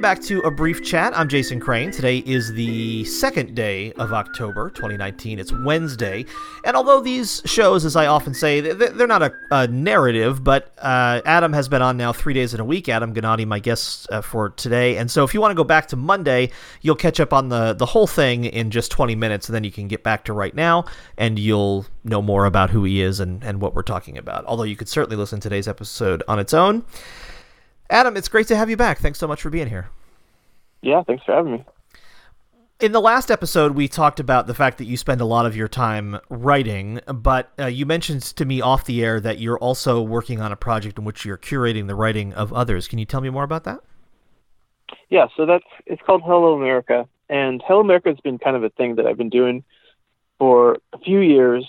Welcome back to a brief chat. I'm Jason Crane. Today is the second day of October 2019. It's Wednesday. And although these shows, as I often say, they're not a, a narrative, but uh, Adam has been on now three days in a week. Adam Gnade, my guest uh, for today. And so if you want to go back to Monday, you'll catch up on the, the whole thing in just 20 minutes, and then you can get back to right now, and you'll know more about who he is and, and what we're talking about. Although you could certainly listen to today's episode on its own. Adam, it's great to have you back. Thanks so much for being here. Yeah, thanks for having me. In the last episode, we talked about the fact that you spend a lot of your time writing, but uh, you mentioned to me off the air that you're also working on a project in which you're curating the writing of others. Can you tell me more about that? Yeah, so that's it's called Hello America, and Hello America has been kind of a thing that I've been doing for a few years.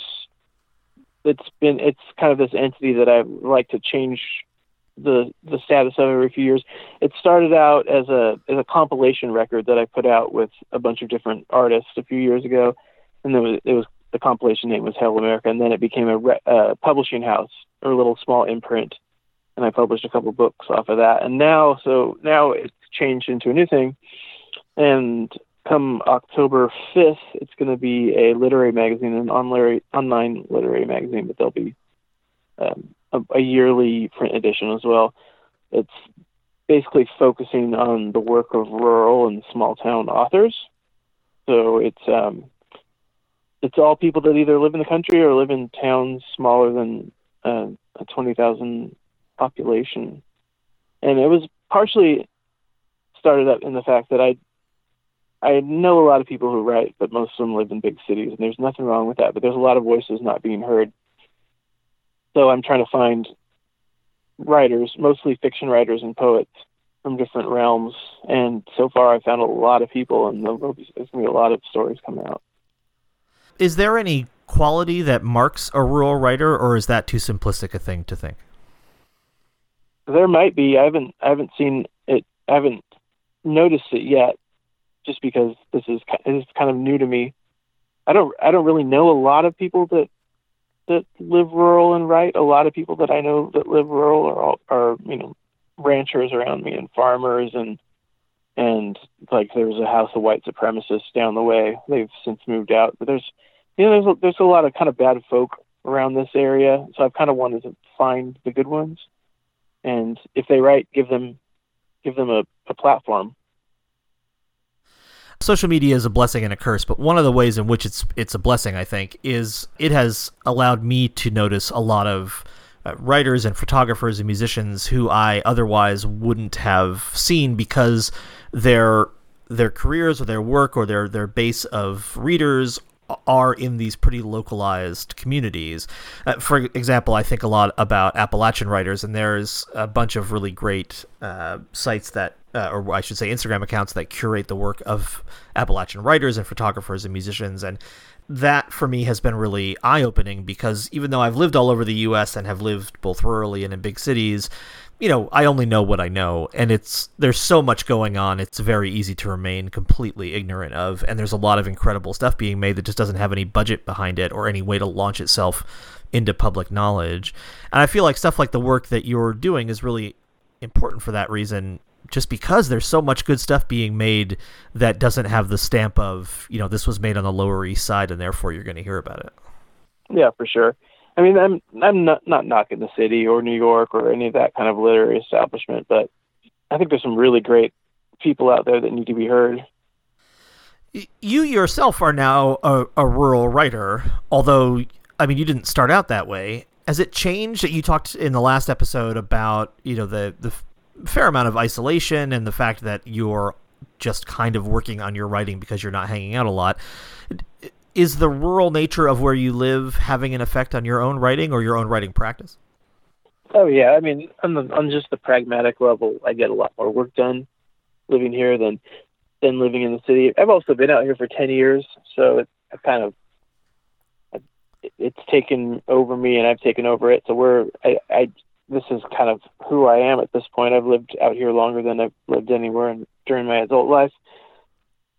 It's been it's kind of this entity that I like to change the the status of every few years. It started out as a as a compilation record that I put out with a bunch of different artists a few years ago, and then it was the compilation name was Hello America, and then it became a re, uh, publishing house or a little small imprint, and I published a couple books off of that. And now, so now it's changed into a new thing, and come October 5th, it's going to be a literary magazine, an online literary magazine, but there'll be um, a, a yearly print edition as well. It's basically focusing on the work of rural and small town authors. So it's um, it's all people that either live in the country or live in towns smaller than uh, a twenty thousand population. And it was partially started up in the fact that I I know a lot of people who write, but most of them live in big cities, and there's nothing wrong with that. But there's a lot of voices not being heard so I'm trying to find writers, mostly fiction writers and poets from different realms. And so far, I've found a lot of people, and there's going to be a lot of stories coming out. Is there any quality that marks a rural writer, or is that too simplistic a thing to think? There might be. I haven't. I haven't seen it. I haven't noticed it yet, just because this is this is kind of new to me. I don't. I don't really know a lot of people that that live rural and write. A lot of people that I know that live rural are all, are you know ranchers around me and farmers and and like there's a house of white supremacists down the way. They've since moved out, but there's you know there's a, there's a lot of kind of bad folk around this area. So I've kind of wanted to find the good ones, and if they write, give them give them a, a platform social media is a blessing and a curse, but one of the ways in which it's it's a blessing, I think, is it has allowed me to notice a lot of uh, writers and photographers and musicians who I otherwise wouldn't have seen because their their careers or their work or their their base of readers are in these pretty localized communities. Uh, for example, I think a lot about Appalachian writers, and there's a bunch of really great uh, sites that uh, or I should say, Instagram accounts that curate the work of Appalachian writers and photographers and musicians. And that for me has been really eye opening because even though I've lived all over the U.S. and have lived both rurally and in big cities, you know, I only know what I know, and it's there's so much going on. It's very easy to remain completely ignorant of, and there's a lot of incredible stuff being made that just doesn't have any budget behind it or any way to launch itself into public knowledge. And I feel like stuff like the work that you're doing is really important for that reason just because there's so much good stuff being made that doesn't have the stamp of you know this was made on the Lower East Side and therefore you're going to hear about it. Yeah, for sure. I mean, I'm I'm not not knocking the city or New York or any of that kind of literary establishment, but I think there's some really great people out there that need to be heard. You yourself are now a, a rural writer, although I mean you didn't start out that way. Has it changed? You talked in the last episode about you know the the fair amount of isolation and the fact that you're just kind of working on your writing because you're not hanging out a lot. Is the rural nature of where you live having an effect on your own writing or your own writing practice? Oh yeah, I mean, on the, on just the pragmatic level, I get a lot more work done living here than than living in the city. I've also been out here for ten years, so it I kind of it's taken over me, and I've taken over it. So we're I, I this is kind of who I am at this point. I've lived out here longer than I've lived anywhere in, during my adult life,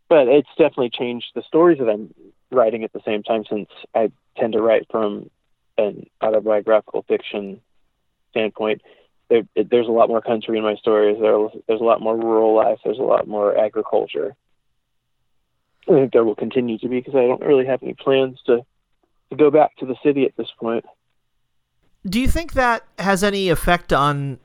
but it's definitely changed the stories that I'm writing at the same time since I tend to write from an autobiographical fiction standpoint. there, there's a lot more country in my stories. There, there's a lot more rural life. There's a lot more agriculture. I think there will continue to be because I don't really have any plans to to go back to the city at this point. Do you think that has any effect on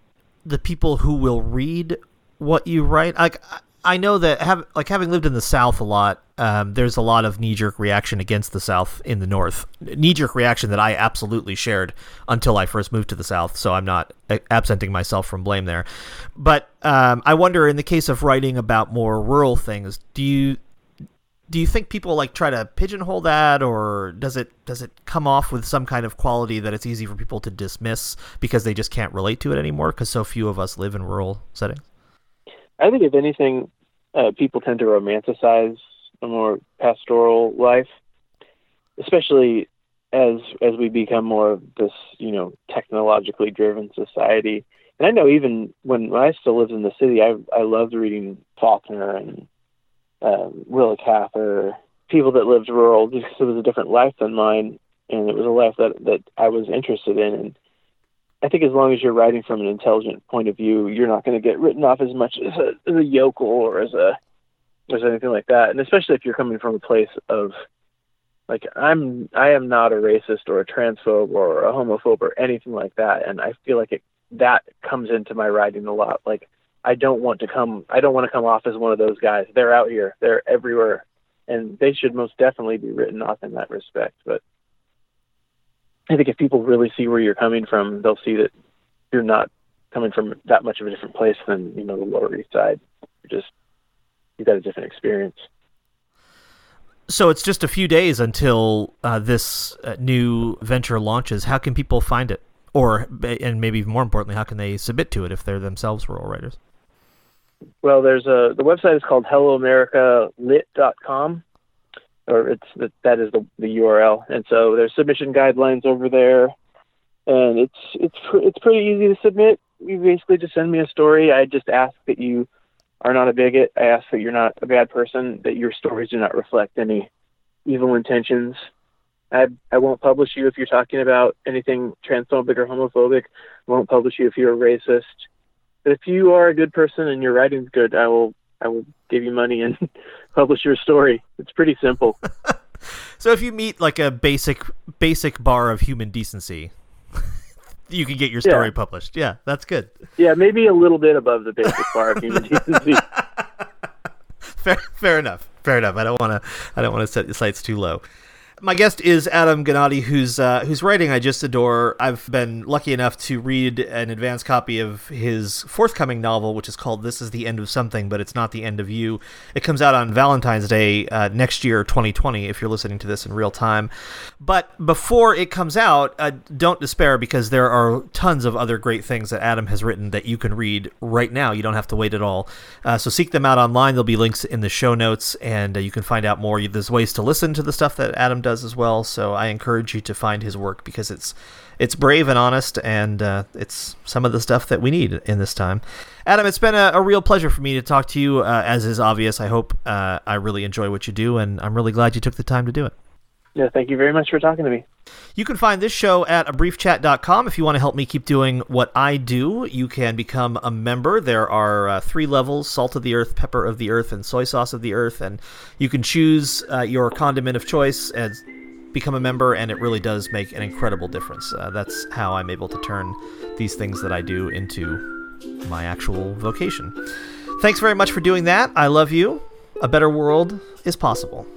the people who will read what you write? Like, I know that have like having lived in the South a lot, um, there's a lot of knee jerk reaction against the South in the North. Knee jerk reaction that I absolutely shared until I first moved to the South, so I'm not absenting myself from blame there. But um, I wonder, in the case of writing about more rural things, do you do you think people like try to pigeonhole that or does it does it come off with some kind of quality that it's easy for people to dismiss because they just can't relate to it anymore because so few of us live in rural settings? I think if anything uh, people tend to romanticize a more pastoral life especially as as we become more of this you know technologically driven society. And i know even when, when i still lived in the city i i loved reading faulkner and um, Willa Cather, people that lived rural because it was a different life than mine, and it was a life that that I was interested in. And I think as long as you're writing from an intelligent point of view, you're not going to get written off as much as a, as a yokel or as a as anything like that. And especially if you're coming from a place of like I'm I am not a racist or a transphobe or a homophobe or anything like that. And I feel like it that comes into my writing a lot. Like I don't want to come I don't want to come off as one of those guys. They're out here. They're everywhere. And they should most definitely be written off in that respect. But I think if people really see where you're coming from, they'll see that you're not coming from that much of a different place than, you know, the Lower East Side. You're just you've got a different experience. So it's just a few days until uh, this uh, new venture launches. How can people find it? Or, and maybe even more importantly, how can they submit to it if they're themselves rural writers? Well, there's a the website is called helloamericalit.com, or it's that is the the URL, and so there's submission guidelines over there, and it's it's it's pretty easy to submit. You basically just send me a story. I just ask that you are not a bigot. I ask that you're not a bad person. That your stories do not reflect any evil intentions. I I won't publish you if you're talking about anything transphobic or homophobic. I won't publish you if you're a racist But if you are a good person and your writing's good, I will I will give you money and publish your story. It's pretty simple. so if you meet like a basic basic bar of human decency, you can get your story yeah. published. Yeah, that's good. Yeah, maybe a little bit above the basic bar of human decency. fair, fair enough. Fair enough. I don't want to. I don't want to set the sights too low. My guest is Adam Gnade, whose uh, whose writing I just adore. I've been lucky enough to read an advance copy of his forthcoming novel, which is called "This Is the End of Something, but It's Not the End of You." It comes out on Valentine's Day uh, next year, 2020, if you're listening to this in real time. But before it comes out, uh, don't despair because there are tons of other great things that Adam has written that you can read right now. You don't have to wait at all. Uh, so seek them out online. There'll be links in the show notes, and uh, you can find out more. There's ways to listen to the stuff that Adam does as well. So I encourage you to find his work because it's it's brave and honest, and uh, it's some of the stuff that we need in this time. Adam, it's been a, a real pleasure for me to talk to you. Uh, as is obvious, I hope uh, I really enjoy what you do, and I'm really glad you took the time to do it. Yeah, thank you very much for talking to me. You can find this show at abriefchat.com. If you want to help me keep doing what I do, you can become a member. There are uh, three levels salt of the earth, pepper of the earth, and soy sauce of the earth. And you can choose uh, your condiment of choice and become a member, and it really does make an incredible difference. Uh, that's how I'm able to turn these things that I do into my actual vocation. Thanks very much for doing that. I love you. A better world is possible.